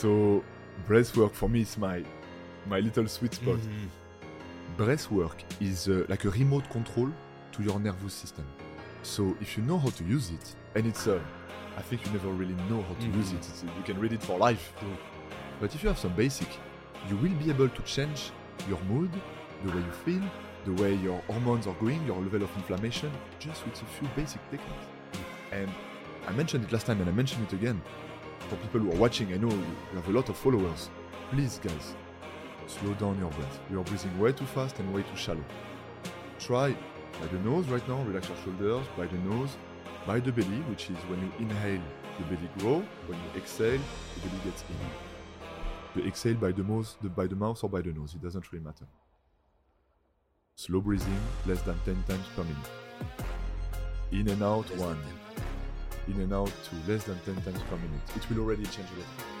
So breathwork for me is my my little sweet spot. Mhm. Breathwork is uh, like a remote control to your nervous system. So if you know how to use it, and it's uh, I think you never really know how to Mhm. use it. It's, you can read it for life. But if you have some basic, you will be able to change your mood, the way you feel, the way your hormones are going, your level of inflammation, just with a few basic techniques. And I mentioned it last time and I mentioned it again. For people who are watching, I know you have a lot of followers. Please, guys, slow down your breath. You are breathing way too fast and way too shallow. Try by the nose right now, relax your shoulders, by the nose, by the belly, which is when you inhale, the belly grow. When you exhale, the belly gets in. You exhale by the mouth, the, by the mouth or by the nose. It doesn't really matter. Slow breathing, less than 10 times per minute. In and out, one. 10. In and out, to Less than 10 times per minute. It will already change a lot.